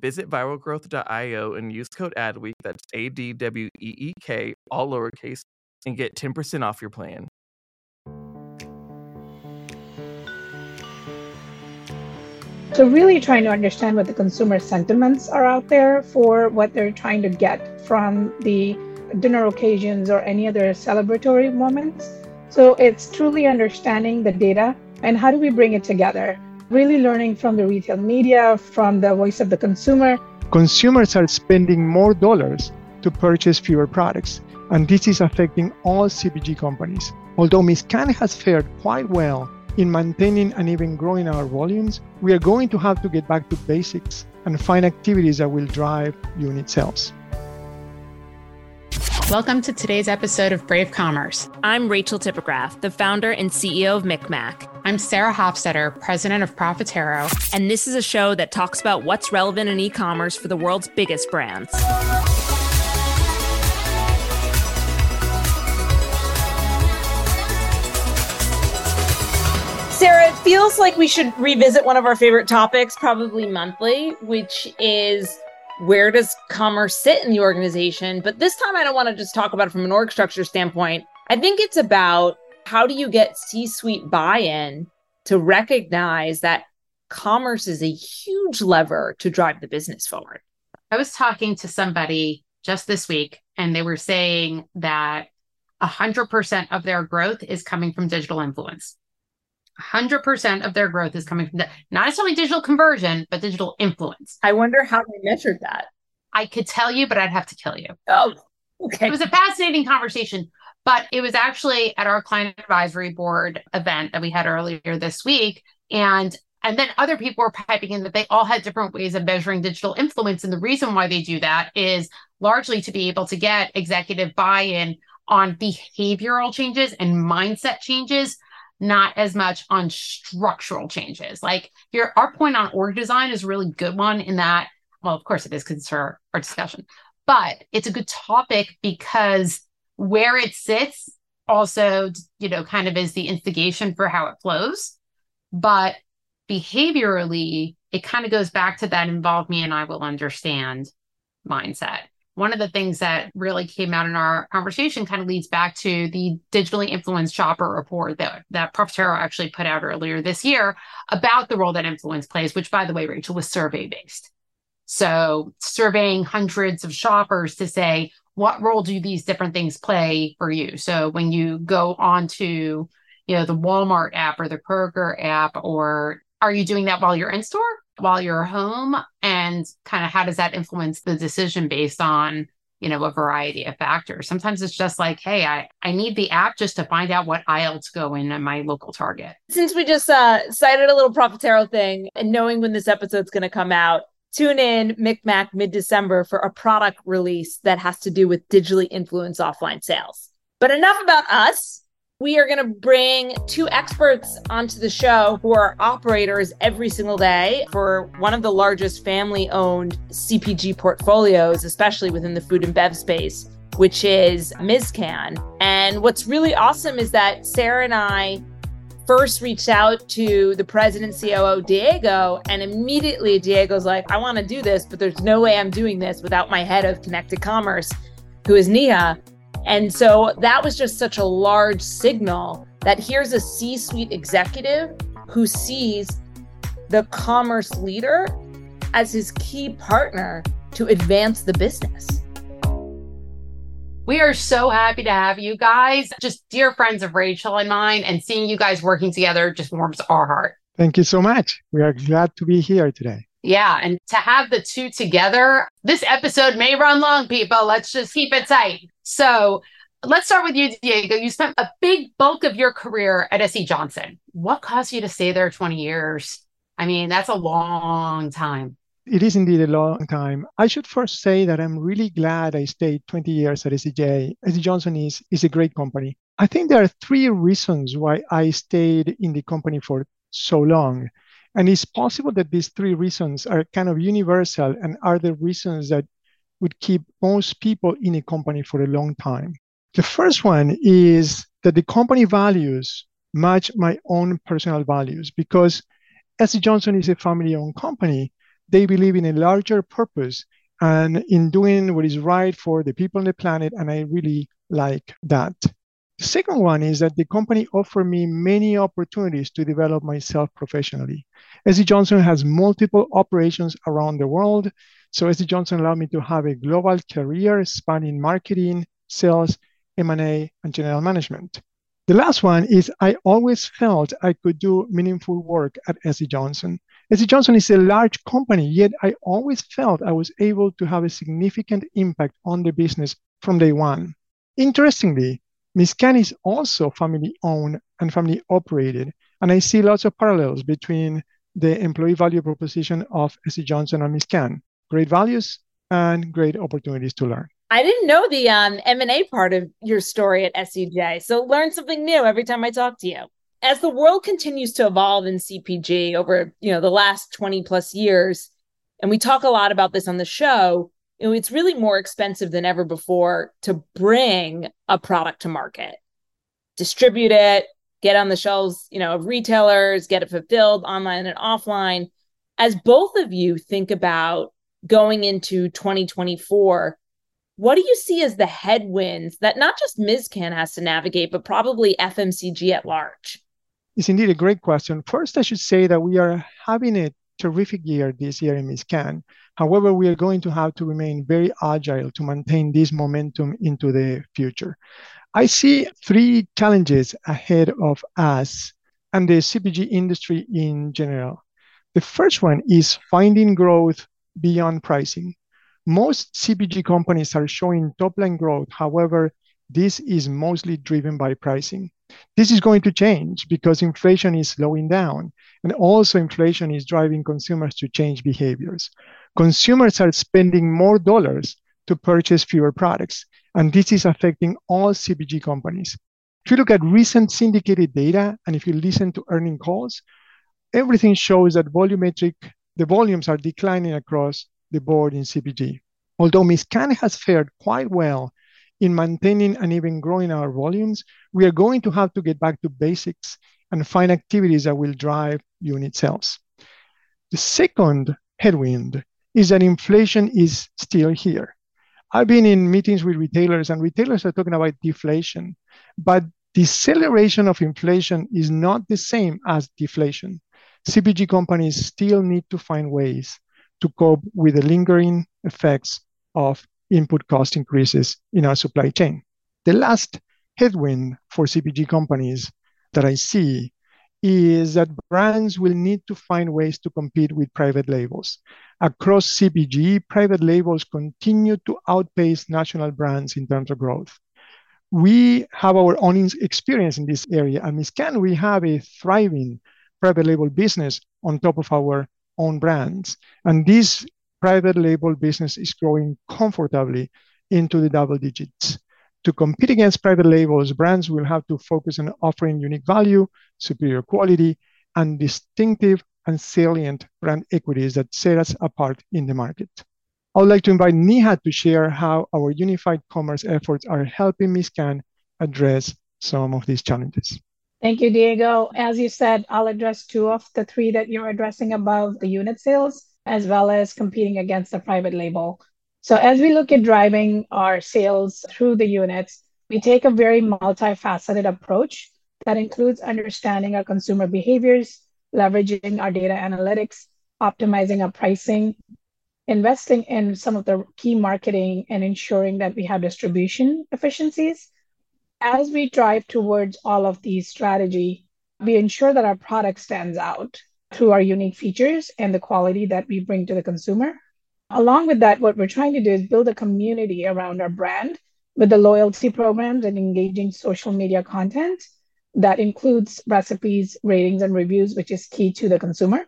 Visit viralgrowth.io and use code ADWEEK, that's A D W E E K, all lowercase, and get 10% off your plan. So, really trying to understand what the consumer sentiments are out there for what they're trying to get from the dinner occasions or any other celebratory moments. So, it's truly understanding the data and how do we bring it together really learning from the retail media, from the voice of the consumer. Consumers are spending more dollars to purchase fewer products, and this is affecting all CPG companies. Although Mizkan has fared quite well in maintaining and even growing our volumes, we are going to have to get back to basics and find activities that will drive unit sales. Welcome to today's episode of Brave Commerce. I'm Rachel Tipograph, the founder and CEO of MikMak. I'm Sarah Hofstetter, president of Profitero. And this is a show that talks about what's relevant in e commerce for the world's biggest brands. Sarah, it feels like we should revisit one of our favorite topics, probably monthly, which is where does commerce sit in the organization? But this time, I don't want to just talk about it from an org structure standpoint. I think it's about how do you get C suite buy in to recognize that commerce is a huge lever to drive the business forward? I was talking to somebody just this week, and they were saying that 100% of their growth is coming from digital influence. 100% of their growth is coming from the, not necessarily digital conversion, but digital influence. I wonder how they measured that. I could tell you, but I'd have to kill you. Oh, okay. It was a fascinating conversation, but it was actually at our client advisory board event that we had earlier this week. And and then other people were piping in that they all had different ways of measuring digital influence. And the reason why they do that is largely to be able to get executive buy in on behavioral changes and mindset changes not as much on structural changes. Like your our point on org design is a really good one in that, well, of course it is because it's our, our discussion, but it's a good topic because where it sits also, you know, kind of is the instigation for how it flows. But behaviorally, it kind of goes back to that involve me and I will understand mindset one of the things that really came out in our conversation kind of leads back to the digitally influenced shopper report that, that Profitero actually put out earlier this year about the role that influence plays, which by the way, Rachel was survey based. So surveying hundreds of shoppers to say, what role do these different things play for you? So when you go on to, you know, the Walmart app or the Kroger app, or are you doing that while you're in store? While you're home and kind of how does that influence the decision based on you know a variety of factors? Sometimes it's just like hey i i need the app just to find out what aisle to go in at my local target. Since we just uh cited a little profitero thing and knowing when this episode's going to come out tune in MikMak mid-december for a product release that has to do with digitally influenced offline sales. But enough about us We are going to bring two experts onto the show who are operators every single day for one of the largest family owned CPG portfolios, especially within the food and bev space, which is Mizkan. And what's really awesome is that Sarah and I first reached out to the president COO Diego, and immediately Diego's like, I want to do this, but there's no way I'm doing this without my head of connected commerce, who is Neha. And so that was just such a large signal that here's a C suite executive who sees the commerce leader as his key partner to advance the business. We are so happy to have you guys, just dear friends of Rachel and mine, and seeing you guys working together just warms our heart. Thank you so much. We are glad to be here today. Yeah. And to have the two together, this episode may run long, people. Let's just keep it tight. So let's start with you, Diego. You spent a big bulk of your career at SC Johnson. What caused you to stay there 20 years? I mean, that's a long time. It is indeed a long time. I should first say that I'm really glad I stayed 20 years at SCJ. SC Johnson is, is a great company. I think there are three reasons why I stayed in the company for so long. And it's possible that these three reasons are kind of universal and are the reasons that would keep most people in a company for a long time. The first one is that the company values match my own personal values because SC Johnson is a family owned company they believe in a larger purpose and in doing what is right for the people on the planet. And I really like that. The second one is that the company offered me many opportunities to develop myself professionally. SC Johnson has multiple operations around the world. So SC Johnson allowed me to have a global career spanning marketing, sales, M&A, and general management. The last one is I always felt I could do meaningful work at SC Johnson. SC Johnson is a large company, yet I always felt I was able to have a significant impact on the business from day one. Interestingly, Mizkan is also family owned and family operated, and I see lots of parallels between the employee value proposition of SC Johnson and Mizkan. Great values and great opportunities to learn. I didn't know the um, M&A part of your story at SCJ, so learn something new every time I talk to you as the world continues to evolve in CPG over, you know, the last 20 plus years, and we talk a lot about this on the show, you know, it's really more expensive than ever before to bring a product to market, distribute it, get on the shelves, you know, of retailers, get it fulfilled online and offline. As both of you think about going into 2024, what do you see as the headwinds that not just Mizkan has to navigate, but probably FMCG at large? It's indeed a great question. First, I should say that we are having a terrific year this year in Mizkan. However, we are going to have to remain very agile to maintain this momentum into the future. I see three challenges ahead of us and the CPG industry in general. The first one is finding growth beyond pricing. Most CPG companies are showing top line growth. However, this is mostly driven by pricing. This is going to change because inflation is slowing down, and also inflation is driving consumers to change behaviors. Consumers are spending more dollars to purchase fewer products, and this is affecting all CPG companies. If you look at recent syndicated data and if you listen to earning calls, everything shows that volumetric the volumes are declining across the board in CPG. Although Mizkan has fared quite well in maintaining and even growing our volumes, we are going to have to get back to basics and find activities that will drive unit sales. The second headwind is that inflation is still here. I've been in meetings with retailers, and retailers are talking about deflation, but deceleration of inflation is not the same as deflation. CPG companies still need to find ways to cope with the lingering effects of input cost increases in our supply chain. The last headwind for CPG companies that I see is that brands will need to find ways to compete with private labels. Across CPG, private labels continue to outpace national brands in terms of growth. We have our own experience in this area. At Mizkan, we have a thriving private label business on top of our own brands. And this private label business is growing comfortably into the double digits. To compete against private labels, brands will have to focus on offering unique value, superior quality, and distinctive and salient brand equities that set us apart in the market. I would like to invite Neha to share how our unified commerce efforts are helping Mizkan address some of these challenges. Thank you, Diego. As you said, I'll address two of the three that you're addressing above the unit sales, as well as competing against the private label. So as we look at driving our sales through the units, we take a very multifaceted approach that includes understanding our consumer behaviors, leveraging our data analytics, optimizing our pricing, investing in some of the key marketing, and ensuring that we have distribution efficiencies. As we drive towards all of these strategy, we ensure that our product stands out through our unique features and the quality that we bring to the consumer. Along with that, what we're trying to do is build a community around our brand with the loyalty programs and engaging social media content that includes recipes, ratings, and reviews, which is key to the consumer.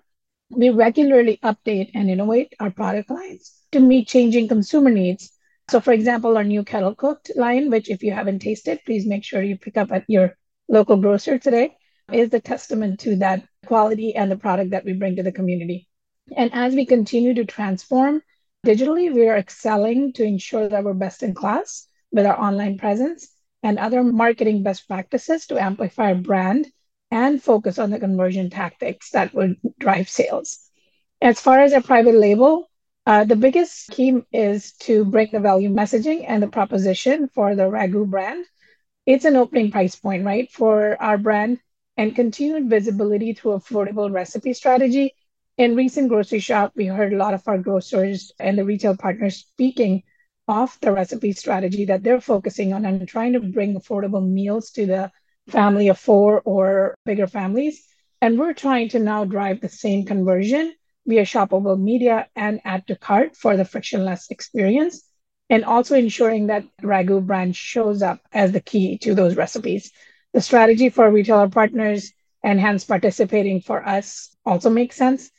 We regularly update and innovate our product lines to meet changing consumer needs. So, for example, our new kettle cooked line, which if you haven't tasted, please make sure you pick up at your local grocer today, is the testament to that quality and the product that we bring to the community. And as we continue to transform digitally, we are excelling to ensure that we're best in class with our online presence and other marketing best practices to amplify our brand and focus on the conversion tactics that would drive sales. As far as a private label, uh, the biggest key is to break the value messaging and the proposition for the Ragu brand. It's an opening price point, right, for our brand and continued visibility through affordable recipe strategy. In recent grocery shop, we heard a lot of our grocers and the retail partners speaking off the recipe strategy that they're focusing on and trying to bring affordable meals to the family of four or bigger families. And we're trying to now drive the same conversion via shoppable media and add to cart for the frictionless experience. And also ensuring that Ragu brand shows up as the key to those recipes. The strategy for retailer partners and hence participating for us also makes sense.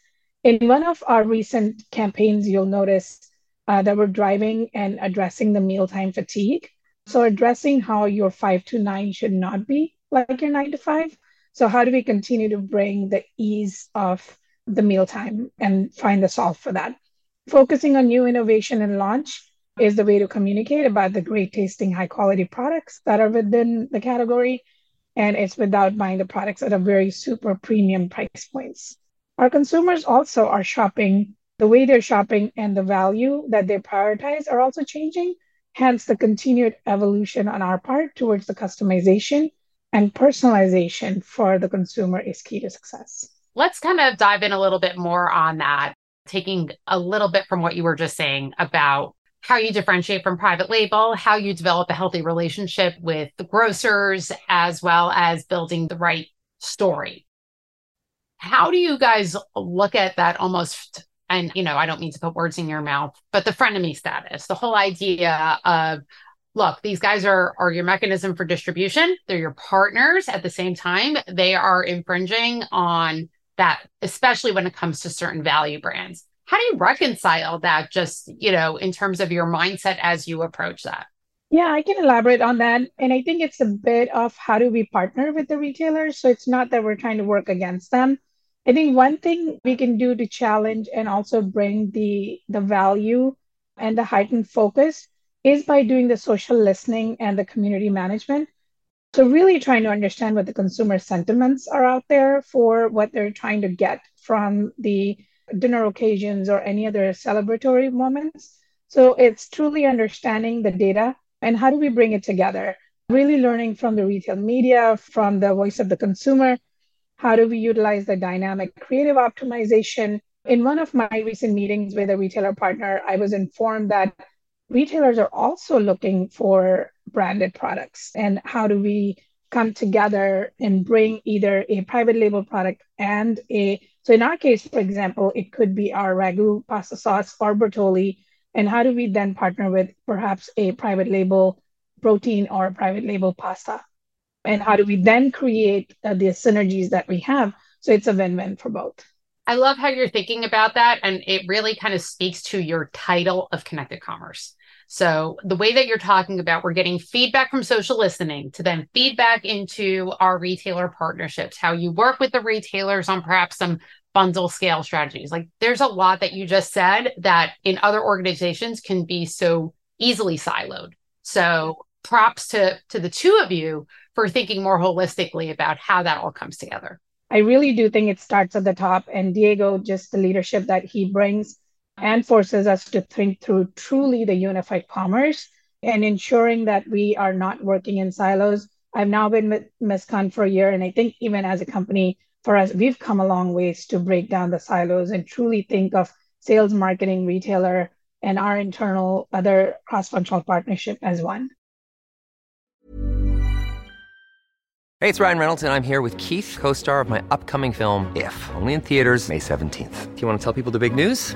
In one of our recent campaigns, you'll notice uh, that we're driving and addressing the mealtime fatigue. So, addressing how your five to nine should not be like your nine to five. So, how do we continue to bring the ease of the mealtime and find the solve for that? Focusing on new innovation and launch is the way to communicate about the great tasting, high quality products that are within the category. And it's without buying the products at a very super premium price points. Our consumers also are shopping the way they're shopping and the value that they prioritize are also changing. Hence, the continued evolution on our part towards the customization and personalization for the consumer is key to success. Let's kind of dive in a little bit more on that, taking a little bit from what you were just saying about how you differentiate from private label, how you develop a healthy relationship with the grocers, as well as building the right story. How do you guys look at that almost and you know i don't mean to put words in your mouth but the frenemy status the whole idea of look these guys are are your mechanism for distribution. They're your partners. At the same time they are infringing on that especially when it comes to certain value brands how do you reconcile that just you know in terms of your mindset as you approach that? Yeah i can elaborate on that. And i think it's a bit of how do we partner with the retailers? So it's not that we're trying to work against them. I think one thing we can do to challenge and also bring the the value and the heightened focus is by doing the social listening and the community management. So really trying to understand what the consumer sentiments are out there for what they're trying to get from the dinner occasions or any other celebratory moments. So it's truly understanding the data and how do we bring it together? Really learning from the retail media, from the voice of the consumer, how do we utilize the dynamic creative optimization? In one of my recent meetings with a retailer partner, I was informed that retailers are also looking for branded products. And how do we come together and bring either a private label product and a so in our case, for example, it could be our ragu pasta sauce or Bertolli. And how do we then partner with perhaps a private label protein or a private label pasta? and how do we then create uh, the synergies that we have so it's a win-win for both I love how you're thinking about that. And it really kind of speaks to your title of connected commerce. So, the way that you're talking about, we're getting feedback from social listening to then feedback into our retailer partnerships, how you work with the retailers on perhaps some bundle scale strategies. Like, there's a lot that you just said that in other organizations can be so easily siloed. So, props to to the two of you for thinking more holistically about how that all comes together. I really do think it starts at the top and Diego just the leadership that he brings and forces us to think through truly the unified commerce and ensuring that we are not working in silos. I've now been with Mizkan for a year, and I think even as a company, for us, we've come a long ways to break down the silos and truly think of sales, marketing, retailer, and our internal other cross-functional partnership as one. Hey, it's Ryan Reynolds, and I'm here with Keith, co-star of my upcoming film, If, only in theaters May 17th. Do you want to tell people the big news?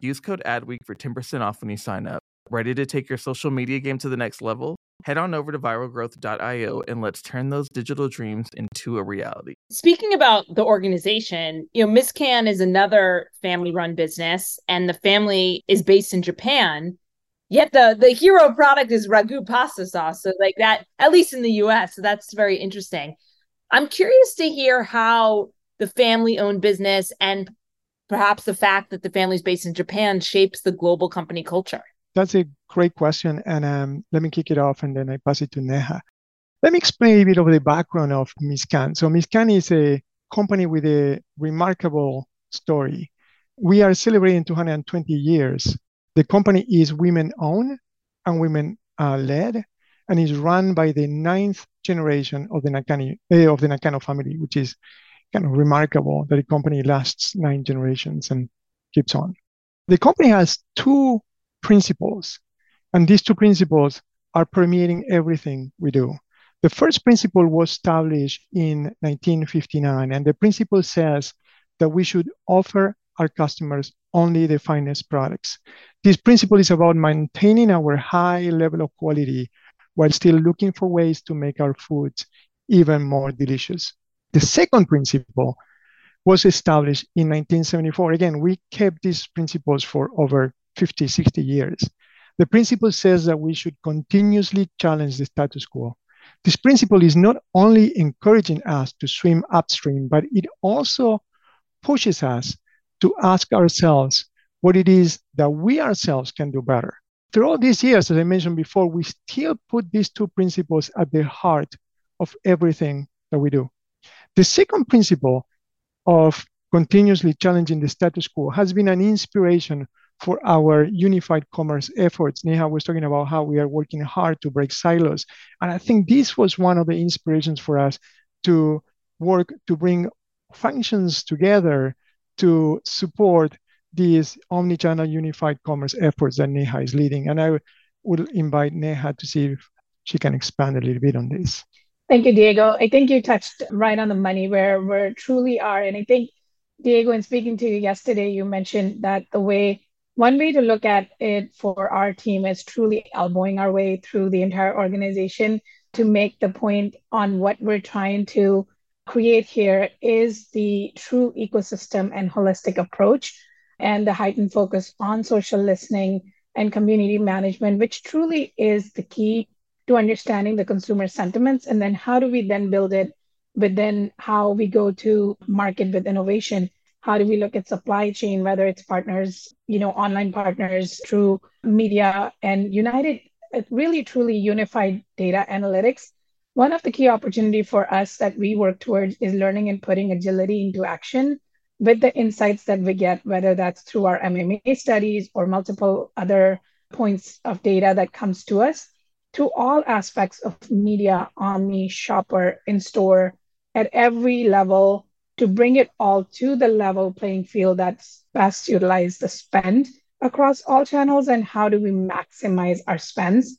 Use code ADWEEK for 10% off when you sign up. Ready to take your social media game to the next level? Head on over to viralgrowth.io and let's turn those digital dreams into a reality. Speaking about the organization, you know, Mizkan is another family run business and the family is based in Japan. Yet the the hero product is ragu pasta sauce. So like that, at least in the US. So that's very interesting. I'm curious to hear how the family owned business and perhaps the fact that the family's based in Japan shapes the global company culture? That's a great question. And um, let me kick it off and then I pass it to Neha. Let me explain a bit of the background of Mizkan. So, Mizkan is a company with a remarkable story. We are celebrating 220 years. The company is women owned and women led and is run by the ninth generation of the uh, of the Nakano family, which is kind of remarkable that a company lasts nine generations and keeps on. The company has two principles, and these two principles are permeating everything we do. The first principle was established in 1959, and the principle says that we should offer our customers only the finest products. This principle is about maintaining our high level of quality while still looking for ways to make our foods even more delicious. The second principle was established in 1974. Again, we kept these principles for over 50, 60 years. The principle says that we should continuously challenge the status quo. This principle is not only encouraging us to swim upstream, but it also pushes us to ask ourselves what it is that we ourselves can do better. Through all these years, as I mentioned before, we still put these two principles at the heart of everything that we do. The second principle of continuously challenging the status quo has been an inspiration for our unified commerce efforts. Neha was talking about how we are working hard to break silos. And I think this was one of the inspirations for us to work to bring functions together to support these omni-channel unified commerce efforts that Neha is leading. And I will invite Neha to see if she can expand a little bit on this. Thank you, Diego. I think you touched right on the money where we truly are. And I think, Diego, in speaking to you yesterday, you mentioned that the way One way to look at it for our team is truly elbowing our way through the entire organization to make the point on what we're trying to create here is the true ecosystem and holistic approach and the heightened focus on social listening and community management, which truly is the key to understanding the consumer sentiments. And then how do we then build it within how we go to market with innovation? How do we look at supply chain, whether it's partners, you know, online partners through media and United, uh, really truly unified data analytics. One of the key opportunity for us that we work towards is learning and putting agility into action with the insights that we get, whether that's through our MMA studies or multiple other points of data that comes to us, to all aspects of media, omni, shopper, in store, at every level, to bring it all to the level playing field that's best utilize the spend across all channels and how do we maximize our spends.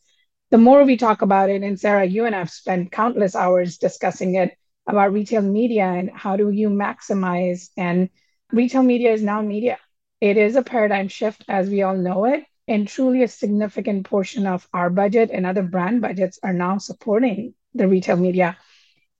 The more we talk about it, and Sarah, you and I have spent countless hours discussing it about retail media and how do you maximize and retail media is now media it is a paradigm shift as we all know it and truly a significant portion of our budget and other brand budgets are now supporting the retail media.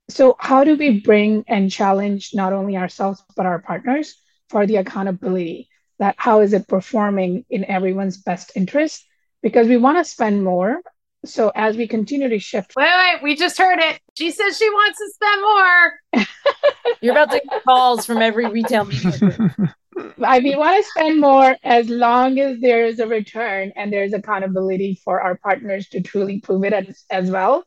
So how do we bring and challenge not only ourselves but our partners for the accountability? That how is it performing in everyone's best interest? Because we want to spend more. So as we continue to shift wait wait we just heard it. She says she wants to spend more. You're about to get calls from every retail media I mean, want to spend more as long as there is a return and there's accountability for our partners to truly prove it as, as well.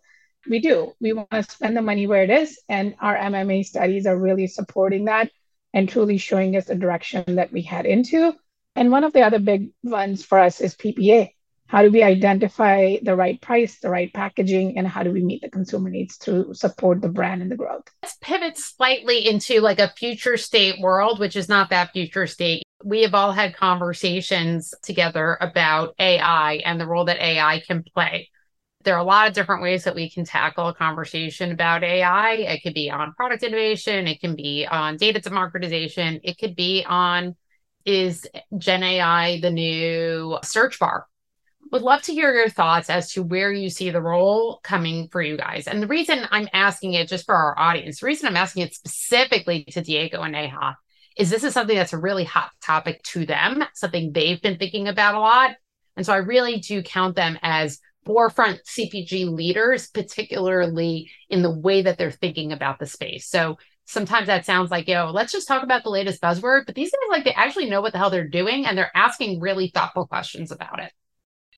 We do. We want to spend the money where it is, and our MMA studies are really supporting that and truly showing us the direction that we head into. And one of the other big ones for us is PPA. How do we identify the right price, the right packaging, and how do we meet the consumer needs to support the brand and the growth? Let's pivot slightly into like a future state world, which is not that future state. We have all had conversations together about AI and the role that AI can play. There are a lot of different ways that we can tackle a conversation about AI. It could be on product innovation, it can be on data democratization, it could be on is Gen AI the new search bar? Would love to hear your thoughts as to where you see the role coming for you guys. And the reason I'm asking it just for our audience, the reason I'm asking it specifically to Diego and Neha is this is something that's a really hot topic to them, something they've been thinking about a lot. And so I really do count them as forefront CPG leaders, particularly in the way that they're thinking about the space. So sometimes that sounds like, yo, let's just talk about the latest buzzword. But these guys, like, they actually know what the hell they're doing and they're asking really thoughtful questions about it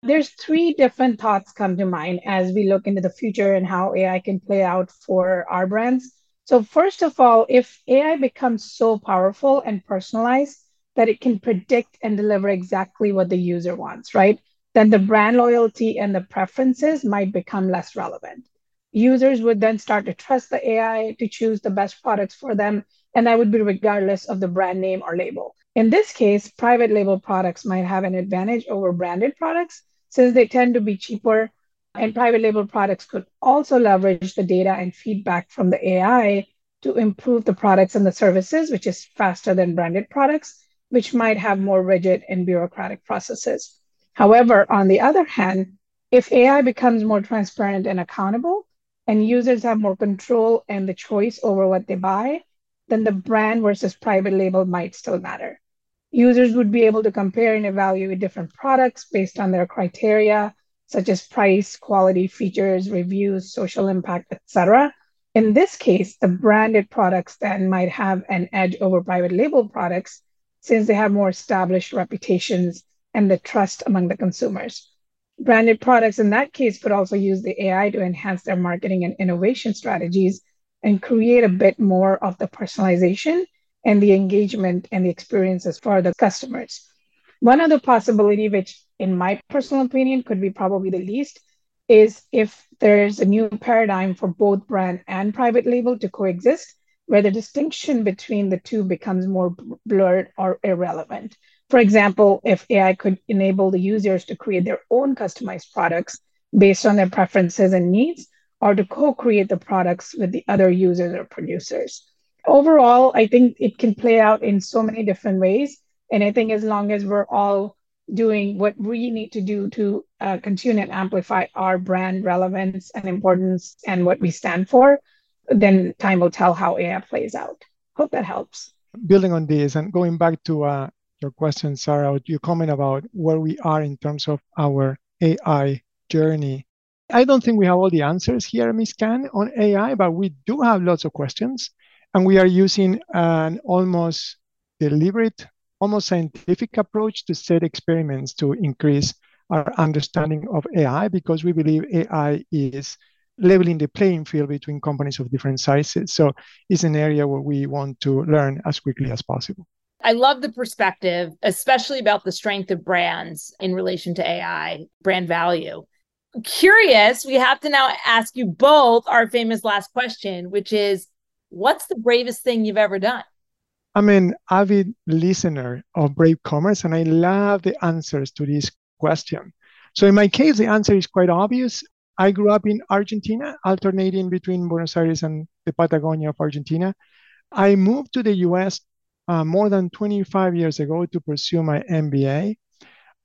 there's three different thoughts come to mind as we look into the future and how AI can play out for our brands. So first of all, if AI becomes so powerful and personalized that it can predict and deliver exactly what the user wants, right? Then the brand loyalty and the preferences might become less relevant. Users would then start to trust the AI to choose the best products for them, and that would be regardless of the brand name or label. In this case, private label products might have an advantage over branded products since they tend to be cheaper and private label products could also leverage the data and feedback from the AI to improve the products and the services, which is faster than branded products, which might have more rigid and bureaucratic processes. However, on the other hand, if AI becomes more transparent and accountable, and users have more control and the choice over what they buy, then the brand versus private label might still matter. Users would be able to compare and evaluate different products based on their criteria, such as price, quality, features, reviews, social impact, etc. In this case, the branded products then might have an edge over private label products since they have more established reputations and the trust among the consumers. Branded products in that case could also use the AI to enhance their marketing and innovation strategies and create a bit more of the personalization and the engagement and the experiences for the customers. One other possibility, which in my personal opinion could be probably the least, is if there's a new paradigm for both brand and private label to coexist, where the distinction between the two becomes more blurred or irrelevant. For example, if AI could enable the users to create their own customized products based on their preferences and needs, or to co create the products with the other users or producers overall, I think it can play out in so many different ways. And I think as long as we're all doing what we need to do to uh, continue and amplify our brand relevance and importance and what we stand for, then time will tell how AI plays out. Hope that helps. Building on this and going back to uh, your question, Sarah, your comment about where we are in terms of our AI journey. I don't think we have all the answers here, Mizkan, on AI, but we do have lots of questions. And we are using an almost deliberate, almost scientific approach to set experiments to increase our understanding of AI because we believe AI is leveling the playing field between companies of different sizes. So it's an area where we want to learn as quickly as possible. I love the perspective, especially about the strength of brands in relation to AI, brand value. Curious, we have to now ask you both our famous last question, which is what's the bravest thing you've ever done? I'm an avid listener of Brave Commerce, and I love the answers to this question. So, in my case, the answer is quite obvious. I grew up in Argentina, alternating between Buenos Aires and the Patagonia of Argentina. I moved to the US uh, more than 25 years ago to pursue my MBA.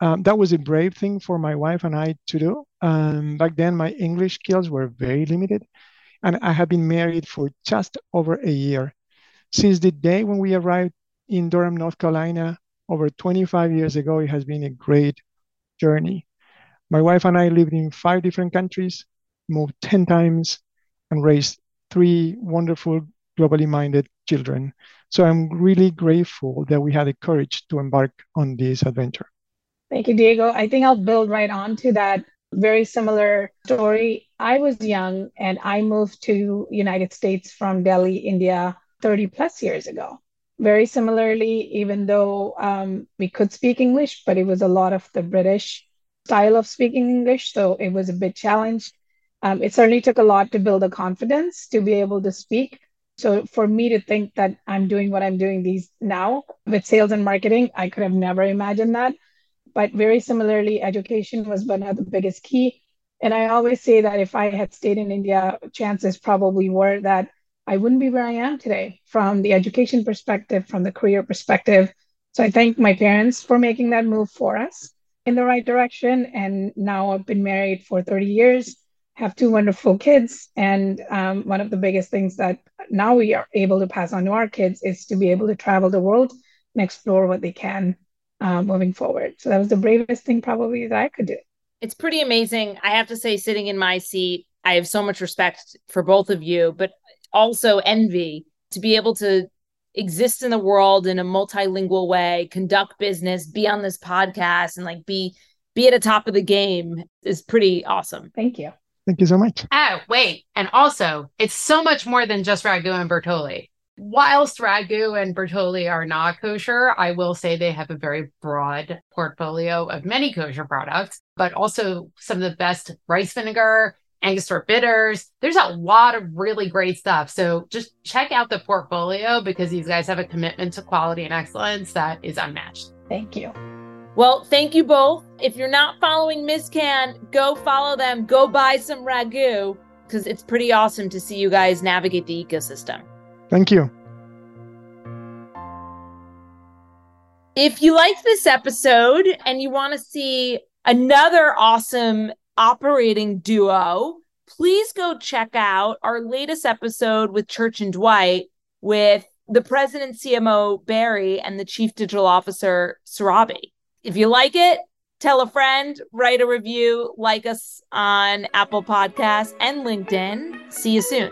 Um, that was a brave thing for my wife and I to do. Um, back then, my English skills were very limited, and I have been married for just over a year. Since the day when we arrived in Durham, North Carolina, over 25 years ago, it has been a great journey. My wife and I lived in five different countries, moved 10 times, and raised three wonderful, globally minded children. So I'm really grateful that we had the courage to embark on this adventure. Thank you, Diego. I think I'll build right on to that very similar story. I was young and I moved to United States from Delhi, India 30 plus years ago. Very similarly, even though um, we could speak English, but it was a lot of the British style of speaking English. So it was a bit challenged. Um, it certainly took a lot to build a confidence to be able to speak. So for me to think that I'm doing what I'm doing these now with sales and marketing, I could have never imagined that. But very similarly, education was one of the biggest key. And I always say that if I had stayed in India, chances probably were that I wouldn't be where I am today from the education perspective, from the career perspective. So I thank my parents for making that move for us in the right direction. And now I've been married for 30 years, have two wonderful kids. And um, one of the biggest things that now we are able to pass on to our kids is to be able to travel the world and explore what they can uh, moving forward. So that was the bravest thing probably that I could do. It's pretty amazing. I have to say, sitting in my seat, I have so much respect for both of you, but also envy to be able to exist in the world in a multilingual way, conduct business, be on this podcast and like be be at the top of the game is pretty awesome. Thank you. Thank you so much. Oh, wait. And also, it's so much more than just Ragu and Bertolli. Whilst Ragu and Bertolli are not kosher, I will say they have a very broad portfolio of many kosher products, but also some of the best rice vinegar, Angostura bitters. There's a lot of really great stuff. So just check out the portfolio because these guys have a commitment to quality and excellence that is unmatched. Thank you. Well, thank you both. If you're not following Mizkan, go follow them. Go buy some ragu because it's pretty awesome to see you guys navigate the ecosystem. Thank you. If you like this episode and you want to see another awesome operating duo, please go check out our latest episode with Church and Dwight with the president CMO Barry and the chief digital officer Sarabi. If you like it, tell a friend, write a review, like us on Apple Podcasts and LinkedIn. See you soon.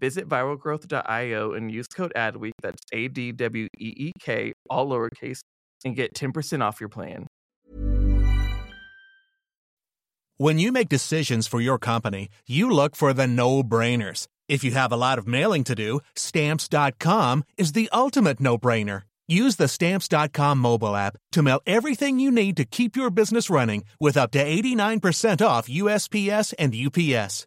Visit viralgrowth.io and use code ADWEEK, that's A D W E E K, all lowercase, and get 10% off your plan. When you make decisions for your company, you look for the no brainers. If you have a lot of mailing to do, stamps.com is the ultimate no brainer. Use the stamps.com mobile app to mail everything you need to keep your business running with up to 89% off USPS and UPS.